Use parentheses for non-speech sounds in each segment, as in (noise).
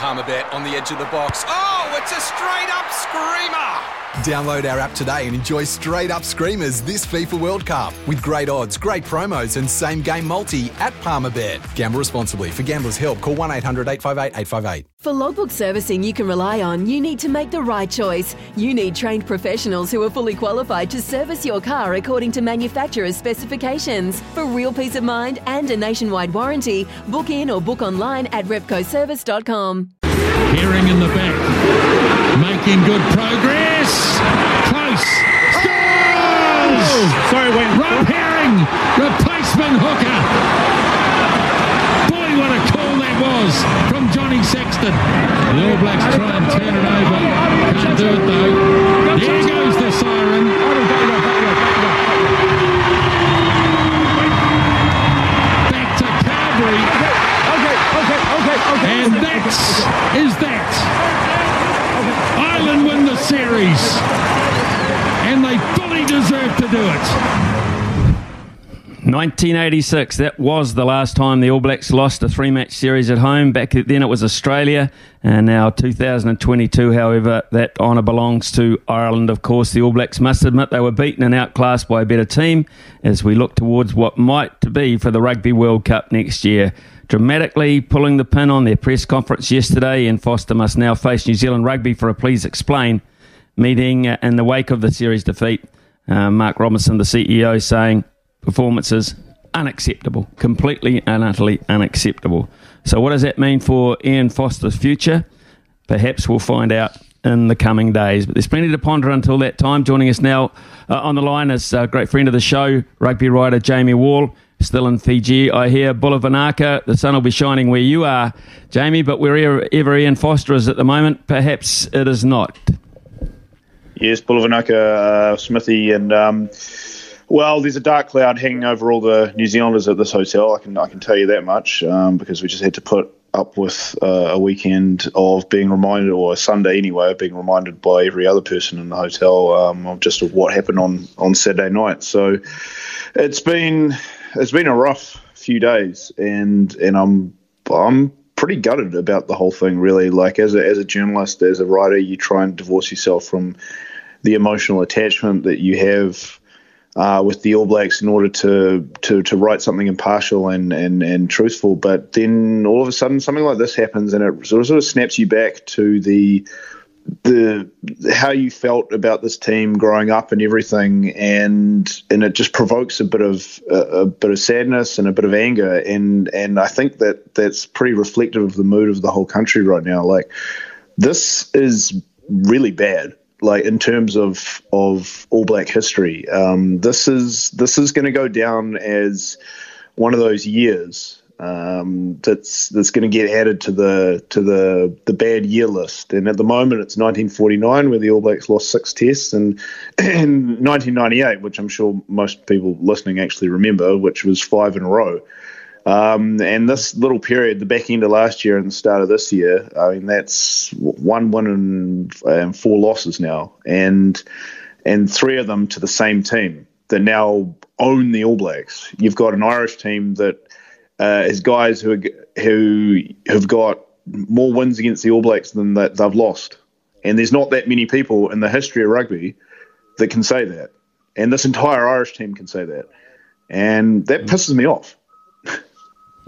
Palmerbet on the edge of the box. Oh, it's a straight up screamer! Download our app today and enjoy straight up screamers this FIFA World Cup with great odds, great promos, and same game multi at Palmerbet. Gamble responsibly. For gamblers' help, call 1 800 858 858. For logbook servicing you can rely on, you need to make the right choice. You need trained professionals who are fully qualified to service your car according to manufacturer's specifications. For real peace of mind and a nationwide warranty, book in or book online at repcoservice.com. Herring in the back making good progress. Close. Scores! Oh, sorry, went Rob Herring, replacement hooker. Boy, what a call that was from Johnny Sexton. The All Blacks try and turn it over. Can't do it though. Here goes the siren. Back to Carbery. Okay, okay, okay, okay. And that is that. Series. And they fully deserve to do it. 1986, that was the last time the All Blacks lost a three match series at home. Back then it was Australia, and now 2022, however, that honour belongs to Ireland. Of course, the All Blacks must admit they were beaten and outclassed by a better team as we look towards what might be for the Rugby World Cup next year dramatically pulling the pin on their press conference yesterday, and Foster must now face New Zealand Rugby for a Please Explain meeting uh, in the wake of the series defeat. Uh, Mark Robinson, the CEO, saying performances unacceptable, completely and utterly unacceptable. So, what does that mean for Ian Foster's future? Perhaps we'll find out in the coming days. But there's plenty to ponder until that time. Joining us now uh, on the line is a great friend of the show, rugby writer Jamie Wall still in Fiji. I hear Bula vinaka, the sun will be shining where you are, Jamie, but wherever Ian Foster is at the moment, perhaps it is not. Yes, Bula vinaka, uh, Smithy, and um, well, there's a dark cloud hanging over all the New Zealanders at this hotel. I can I can tell you that much um, because we just had to put up with uh, a weekend of being reminded, or a Sunday anyway, of being reminded by every other person in the hotel um, of just of what happened on on Saturday night. So it's been it's been a rough few days, and and I'm I'm pretty gutted about the whole thing. Really, like as a as a journalist, as a writer, you try and divorce yourself from the emotional attachment that you have uh, with the All Blacks in order to, to, to write something impartial and, and, and truthful. But then all of a sudden, something like this happens, and it sort of, sort of snaps you back to the the how you felt about this team growing up and everything, and and it just provokes a bit of a, a, bit of sadness and a bit of anger, and and I think that that's pretty reflective of the mood of the whole country right now. Like this is really bad. Like in terms of of All Black history, um, this is this is going to go down as one of those years um, that's that's going to get added to the to the the bad year list. And at the moment, it's 1949 where the All Blacks lost six tests, and (clears throat) in 1998, which I'm sure most people listening actually remember, which was five in a row. Um, and this little period, the back end of last year and the start of this year, I mean, that's one win and, and four losses now, and and three of them to the same team that now own the All Blacks. You've got an Irish team that uh, is guys who are, who have got more wins against the All Blacks than that they've lost. And there's not that many people in the history of rugby that can say that. And this entire Irish team can say that. And that pisses me off.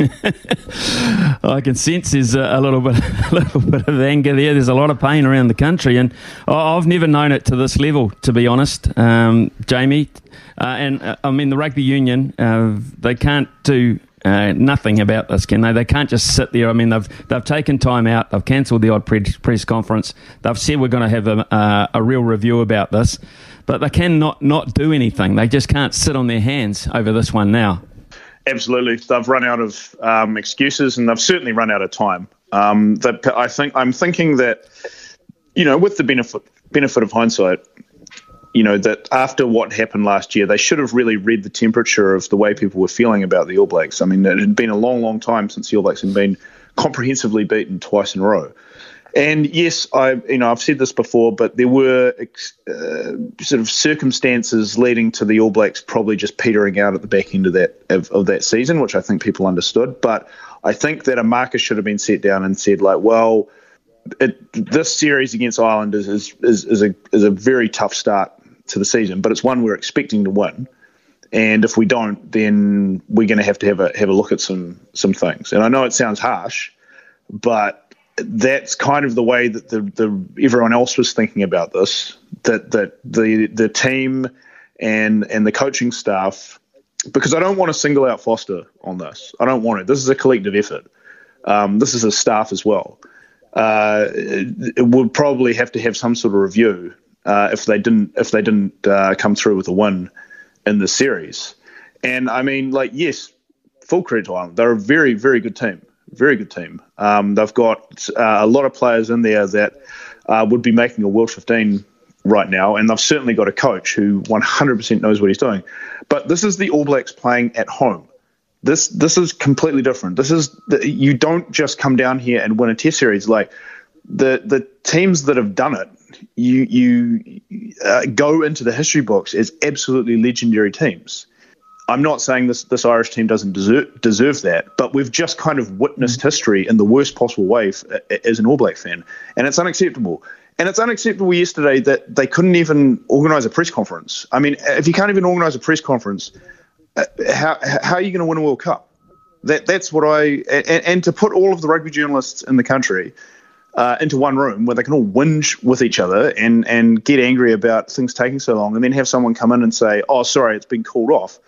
(laughs) I can sense there's a, little bit, (laughs) a little bit of anger there. There's a lot of pain around the country, and I've never known it to this level, to be honest, um, Jamie. Uh, and uh, I mean, the rugby union, uh, they can't do uh, nothing about this, can they? They can't just sit there. I mean, they've they've taken time out. They've cancelled the odd press conference. They've said we're going to have a, uh, a real review about this, but they cannot not do anything. They just can't sit on their hands over this one now. Absolutely, they've run out of um, excuses, and they've certainly run out of time. Um, that I think I'm thinking that you know, with the benefit benefit of hindsight, you know, that after what happened last year, they should have really read the temperature of the way people were feeling about the All Blacks. I mean, it had been a long, long time since the All Blacks had been comprehensively beaten twice in a row. And yes, I you know I've said this before, but there were uh, sort of circumstances leading to the All Blacks probably just petering out at the back end of that of, of that season, which I think people understood. But I think that a marker should have been set down and said like, well, it, this series against Ireland is, is is a is a very tough start to the season, but it's one we're expecting to win. And if we don't, then we're going to have to have a have a look at some some things. And I know it sounds harsh, but that's kind of the way that the, the everyone else was thinking about this. That that the the team and and the coaching staff, because I don't want to single out Foster on this. I don't want it. This is a collective effort. Um, this is a staff as well. Uh, it, it would probably have to have some sort of review uh, if they didn't if they didn't uh, come through with a win in the series. And I mean, like, yes, full credit to them. They're a very very good team very good team. Um, they've got uh, a lot of players in there that uh, would be making a World 15 right now, and they've certainly got a coach who 100% knows what he's doing. But this is the All Blacks playing at home. This this is completely different. This is the, you don't just come down here and win a Test series like the the teams that have done it. You you uh, go into the history books as absolutely legendary teams. I'm not saying this this Irish team doesn't deserve deserve that, but we've just kind of witnessed history in the worst possible way as an All Black fan, and it's unacceptable. And it's unacceptable yesterday that they couldn't even organise a press conference. I mean, if you can't even organise a press conference, uh, how how are you going to win a World Cup? That that's what I and, and to put all of the rugby journalists in the country uh, into one room where they can all whinge with each other and and get angry about things taking so long, and then have someone come in and say, "Oh, sorry, it's been called off."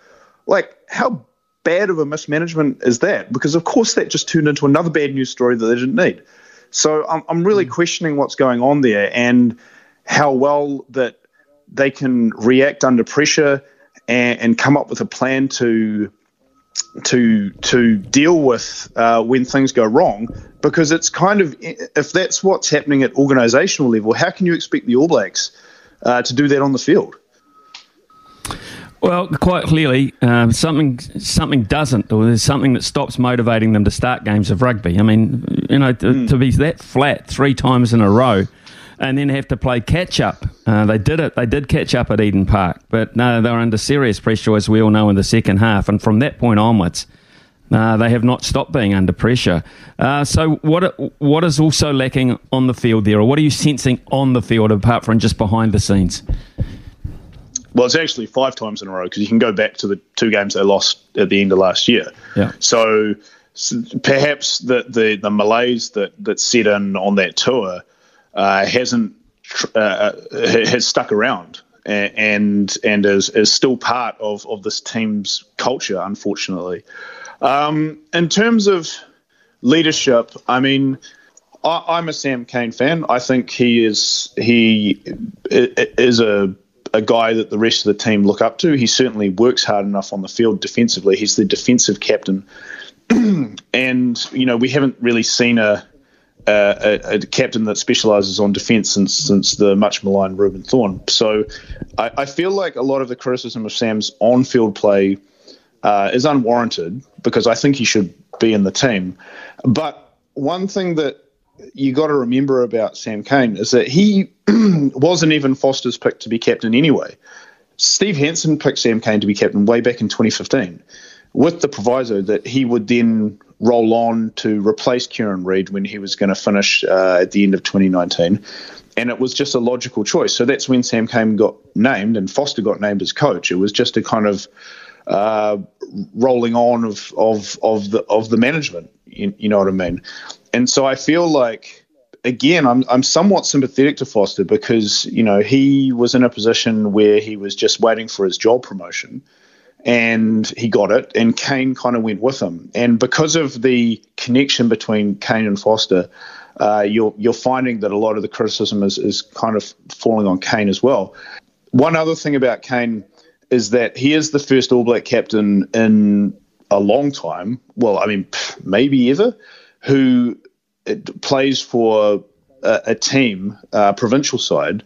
Like, how bad of a mismanagement is that? Because of course that just turned into another bad news story that they didn't need. So I'm, I'm really mm. questioning what's going on there and how well that they can react under pressure and, and come up with a plan to to to deal with uh, when things go wrong. Because it's kind of if that's what's happening at organisational level, how can you expect the All Blacks uh, to do that on the field? Well, quite clearly, um, something something doesn't, or there's something that stops motivating them to start games of rugby. I mean, you know, to, mm. to be that flat three times in a row, and then have to play catch up. Uh, they did it. They did catch up at Eden Park, but no, they were under serious pressure, as we all know, in the second half. And from that point onwards, uh, they have not stopped being under pressure. Uh, so, what what is also lacking on the field there, or what are you sensing on the field apart from just behind the scenes? Well, it's actually five times in a row because you can go back to the two games they lost at the end of last year. Yeah. So, so perhaps the, the, the malaise that, that set in on that tour uh, hasn't uh, uh has stuck around and and is, is still part of, of this team's culture, unfortunately. Um, in terms of leadership, I mean, I, am a Sam Cane fan. I think he is he is a a guy that the rest of the team look up to. He certainly works hard enough on the field defensively. He's the defensive captain, (clears throat) and you know we haven't really seen a a, a captain that specialises on defence since since the much maligned Reuben Thorne. So I, I, feel like a lot of the criticism of Sam's on field play uh, is unwarranted because I think he should be in the team. But one thing that you got to remember about Sam Cane is that he (clears throat) wasn't even Foster's pick to be captain anyway. Steve Hansen picked Sam Cane to be captain way back in 2015, with the proviso that he would then roll on to replace Kieran Read when he was going to finish uh, at the end of 2019. And it was just a logical choice. So that's when Sam Cane got named and Foster got named as coach. It was just a kind of uh, rolling on of, of, of the of the management. You, you know what I mean? And so I feel like again I'm I'm somewhat sympathetic to Foster because you know he was in a position where he was just waiting for his job promotion and he got it and Cane kind of went with him and because of the connection between Cane and Foster uh, you're you're finding that a lot of the criticism is, is kind of falling on Cane as well. One other thing about Cane is that he is the first All Black captain in a long time. Well, I mean, maybe ever, who plays for a, a team, uh, provincial side,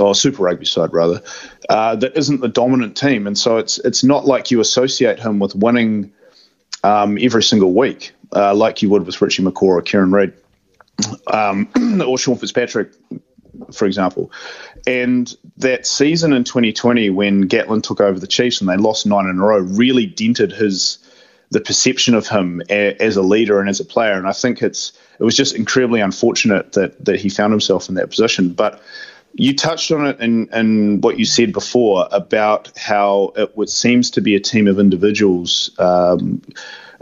or Super Rugby side rather, uh, that isn't the dominant team, and so it's it's not like you associate him with winning um, every single week uh, like you would with Richie McCaw or Kieran Read. um, (clears throat) or Sean Fitzpatrick, for example. And that season in 2020, when Gatland took over the Chiefs and they lost nine in a row, really dented his the perception of him a, as a leader and as a player. And I think it's it was just incredibly unfortunate that that he found himself in that position. But you touched on it in, in what you said before about how it seems to be a team of individuals um,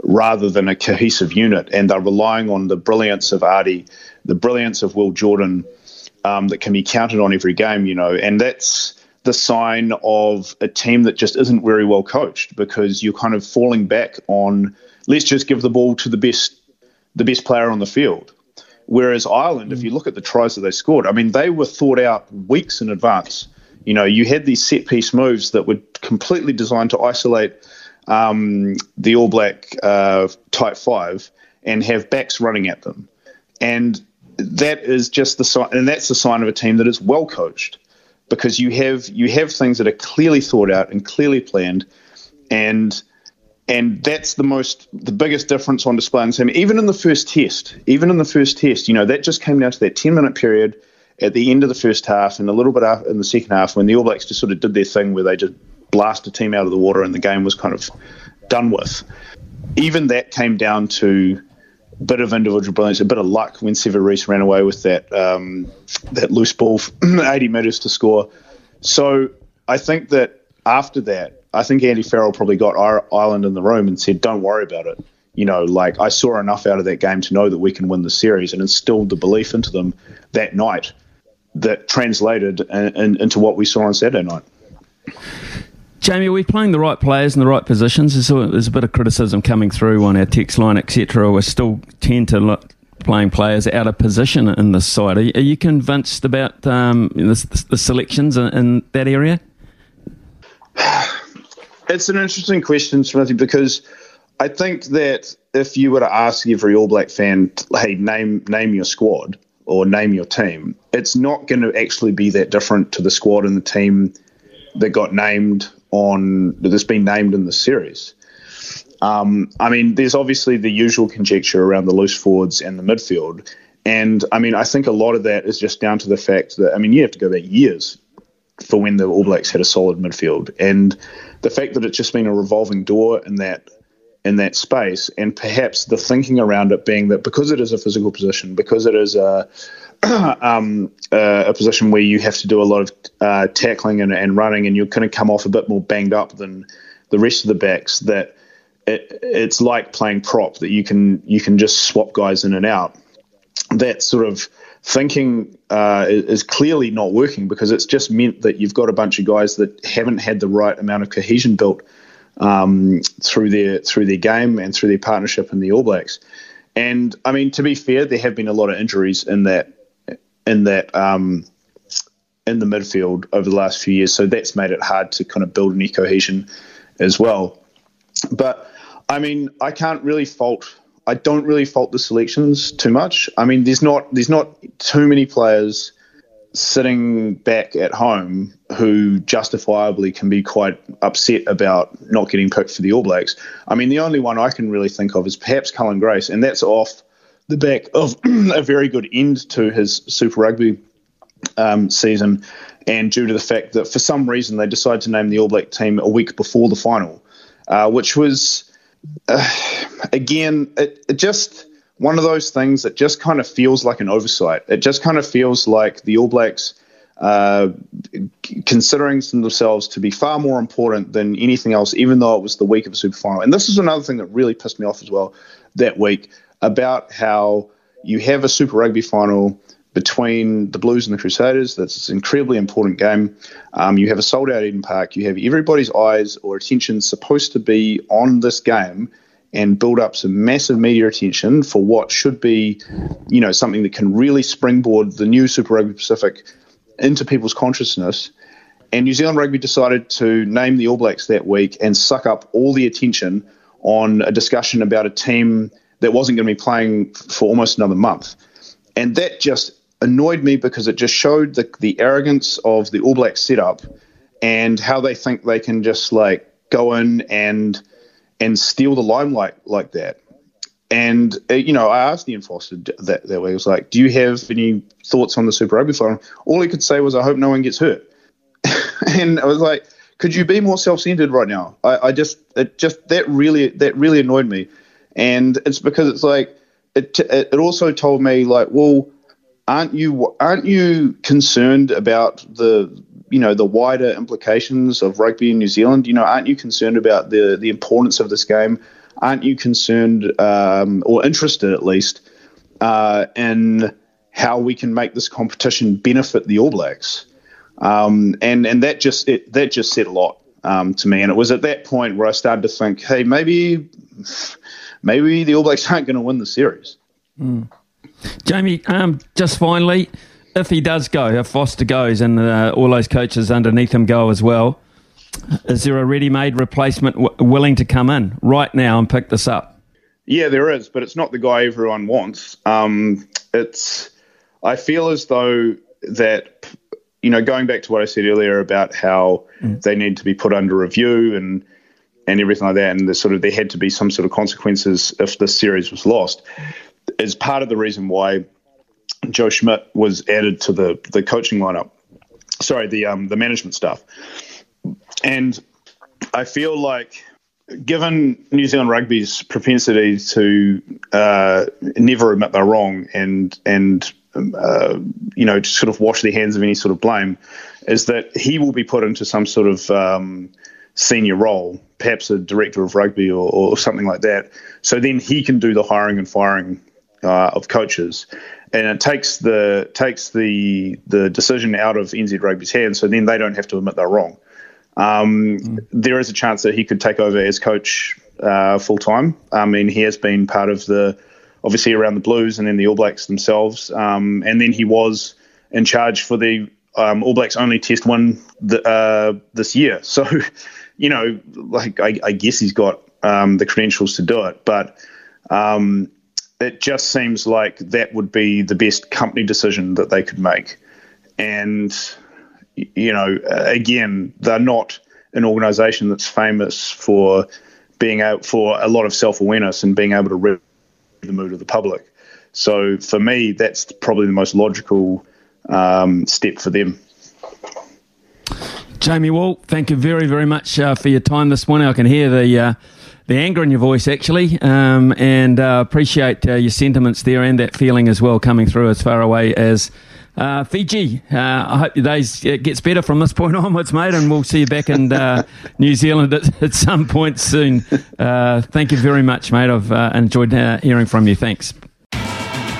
rather than a cohesive unit, and they're relying on the brilliance of Ardie, the brilliance of Will Jordan, um, that can be counted on every game. You know, and that's the sign of a team that just isn't very well coached because you're kind of falling back on let's just give the ball to the best the best player on the field Whereas Ireland, mm. if you look at the tries that they scored, I mean, they were thought out weeks in advance. You know, you had these set piece moves that were completely designed to isolate um, the All Black uh, tight five and have backs running at them. And that is just the sign, and that's the sign of a team that is well coached because you have you have things that are clearly thought out and clearly planned, and and that's the most the biggest difference on display in the team. Even in the first test, even in the first test, you know that just came down to that ten minute period at the end of the first half and a little bit in the second half when the All Blacks just sort of did their thing where they just blast a team out of the water and the game was kind of done with. Even that came down to bit of individual brilliance, a bit of luck when Sevu Reece ran away with that um, that loose ball, (clears throat) 80 metres to score. So I think that after that, I think Andy Farrell probably got Ireland in the room and said, "Don't worry about it." You know, like I saw enough out of that game to know that we can win the series, and instilled the belief into them that night that translated in, in, into what we saw on Saturday night. Jamie, are we playing the right players in the right positions? There's a, bit of criticism coming through on our text line, etc. We still tend to look playing players out of position in this side. Are you, are you convinced about um, the, the, selections in, in that area? It's an interesting question, Smithy, because I think that if you were to ask every All Black fan, hey, name name your squad or name your team, it's not going to actually be that different to the squad and the team that got named on that's been named in the series. Um, I mean, there's obviously the usual conjecture around the loose forwards and the midfield. And I mean, I think a lot of that is just down to the fact that, I mean, you have to go back years for when the All Blacks had a solid midfield. And the fact that it's just been a revolving door in that in that space, and perhaps the thinking around it being that because it is a physical position, because it is a (clears throat) um, uh, a position where you have to do a lot of uh, tackling and, and, running, and you're going to come off a bit more banged up than the rest of the backs. That it, it's like playing prop that you can you can just swap guys in and out. That sort of thinking uh, is clearly not working because it's just meant that you've got a bunch of guys that haven't had the right amount of cohesion built um, through their through their game and through their partnership in the All Blacks. And I mean, to be fair, there have been a lot of injuries in that in that um, in the midfield over the last few years, so that's made it hard to kind of build any cohesion as well. But I mean, I can't really fault I don't really fault the selections too much. I mean, there's not there's not too many players sitting back at home who justifiably can be quite upset about not getting picked for the All Blacks. I mean, the only one I can really think of is perhaps Cullen Grace, and that's off the back of (clears throat) a very good end to his Super Rugby um, season, and due to the fact that for some reason they decided to name the All Black team a week before the final, uh, which was uh, again, it, it just one of those things that just kind of feels like an oversight. It just kind of feels like the All Blacks uh, considering themselves to be far more important than anything else, even though it was the week of a super final. And this is another thing that really pissed me off as well that week about how you have a Super Rugby final between the Blues and the Crusaders. That's an incredibly important game. Um, you have a sold out Eden Park. You have everybody's eyes or attention supposed to be on this game and build up some massive media attention for what should be, you know, something that can really springboard the new Super Rugby Pacific into people's consciousness. And New Zealand Rugby decided to name the All Blacks that week and suck up all the attention on a discussion about a team that wasn't going to be playing for almost another month. And that just annoyed me because it just showed the, the arrogance of the All Black setup and how they think they can just like go in and and steal the limelight like that. and uh, you know, I asked Ian Foster that that way. I was like, "Do you have any thoughts on the Super Rugby final?" All he could say was, "I hope no one gets hurt." (laughs) and I was like, "Could you be more self-centered right now?" I, I just, it just that really, that really annoyed me, and it's because it's like, it, it also told me like, well, aren't you, aren't you concerned about the you know the wider implications of rugby in New Zealand. You know, aren't you concerned about the the importance of this game? Aren't you concerned um, or interested at least uh, in how we can make this competition benefit the All Blacks? Um, and and that just it, that just said a lot um, to me. And it was at that point where I started to think, hey, maybe maybe the All Blacks aren't going to win the series. Mm. Jamie, um, just finally, if he does go, if Foster goes, and uh, all those coaches underneath him go as well, is there a ready-made replacement w- willing to come in right now and pick this up? Yeah, there is, but it's not the guy everyone wants. Um, it's I feel as though that you know, going back to what I said earlier about how mm. they need to be put under review and and everything like that, and the sort of there had to be some sort of consequences if this series was lost, is part of the reason why Joe Schmidt was added to the the coaching lineup. Sorry, the um, the management staff, and I feel like given New Zealand rugby's propensity to uh, never admit they're wrong and and uh, you know to sort of wash their hands of any sort of blame, is that he will be put into some sort of um, senior role, perhaps a director of rugby or, or, something like that. So then he can do the hiring and firing uh, of coaches, and it takes the takes the the decision out of NZ Rugby's hands. So then they don't have to admit they're wrong. Um, mm. There is a chance that he could take over as coach uh, full time. I mean, he has been part of the obviously around the Blues and then the All Blacks themselves, um, and then he was in charge for the um, All Blacks only Test one the, uh, this year. (laughs) So, you know, like I, I guess he's got um, the credentials to do it, but um, it just seems like that would be the best company decision that they could make. And, you know, again, they're not an organization that's famous for being out for a lot of self awareness and being able to read the mood of the public. So for me, that's probably the most logical um, step for them. Jamie Wall, thank you very, very much uh, for your time this morning. I can hear the. Uh, the anger in your voice, actually, um, and uh, appreciate uh, your sentiments there and that feeling as well coming through as far away as uh, Fiji. Uh, I hope your days gets better from this (laughs) point onwards, mate, and we'll see you back in uh, (laughs) New Zealand at, at, some point soon. Uh, thank you very much, mate. I've enjoyed hearing from you. Thanks.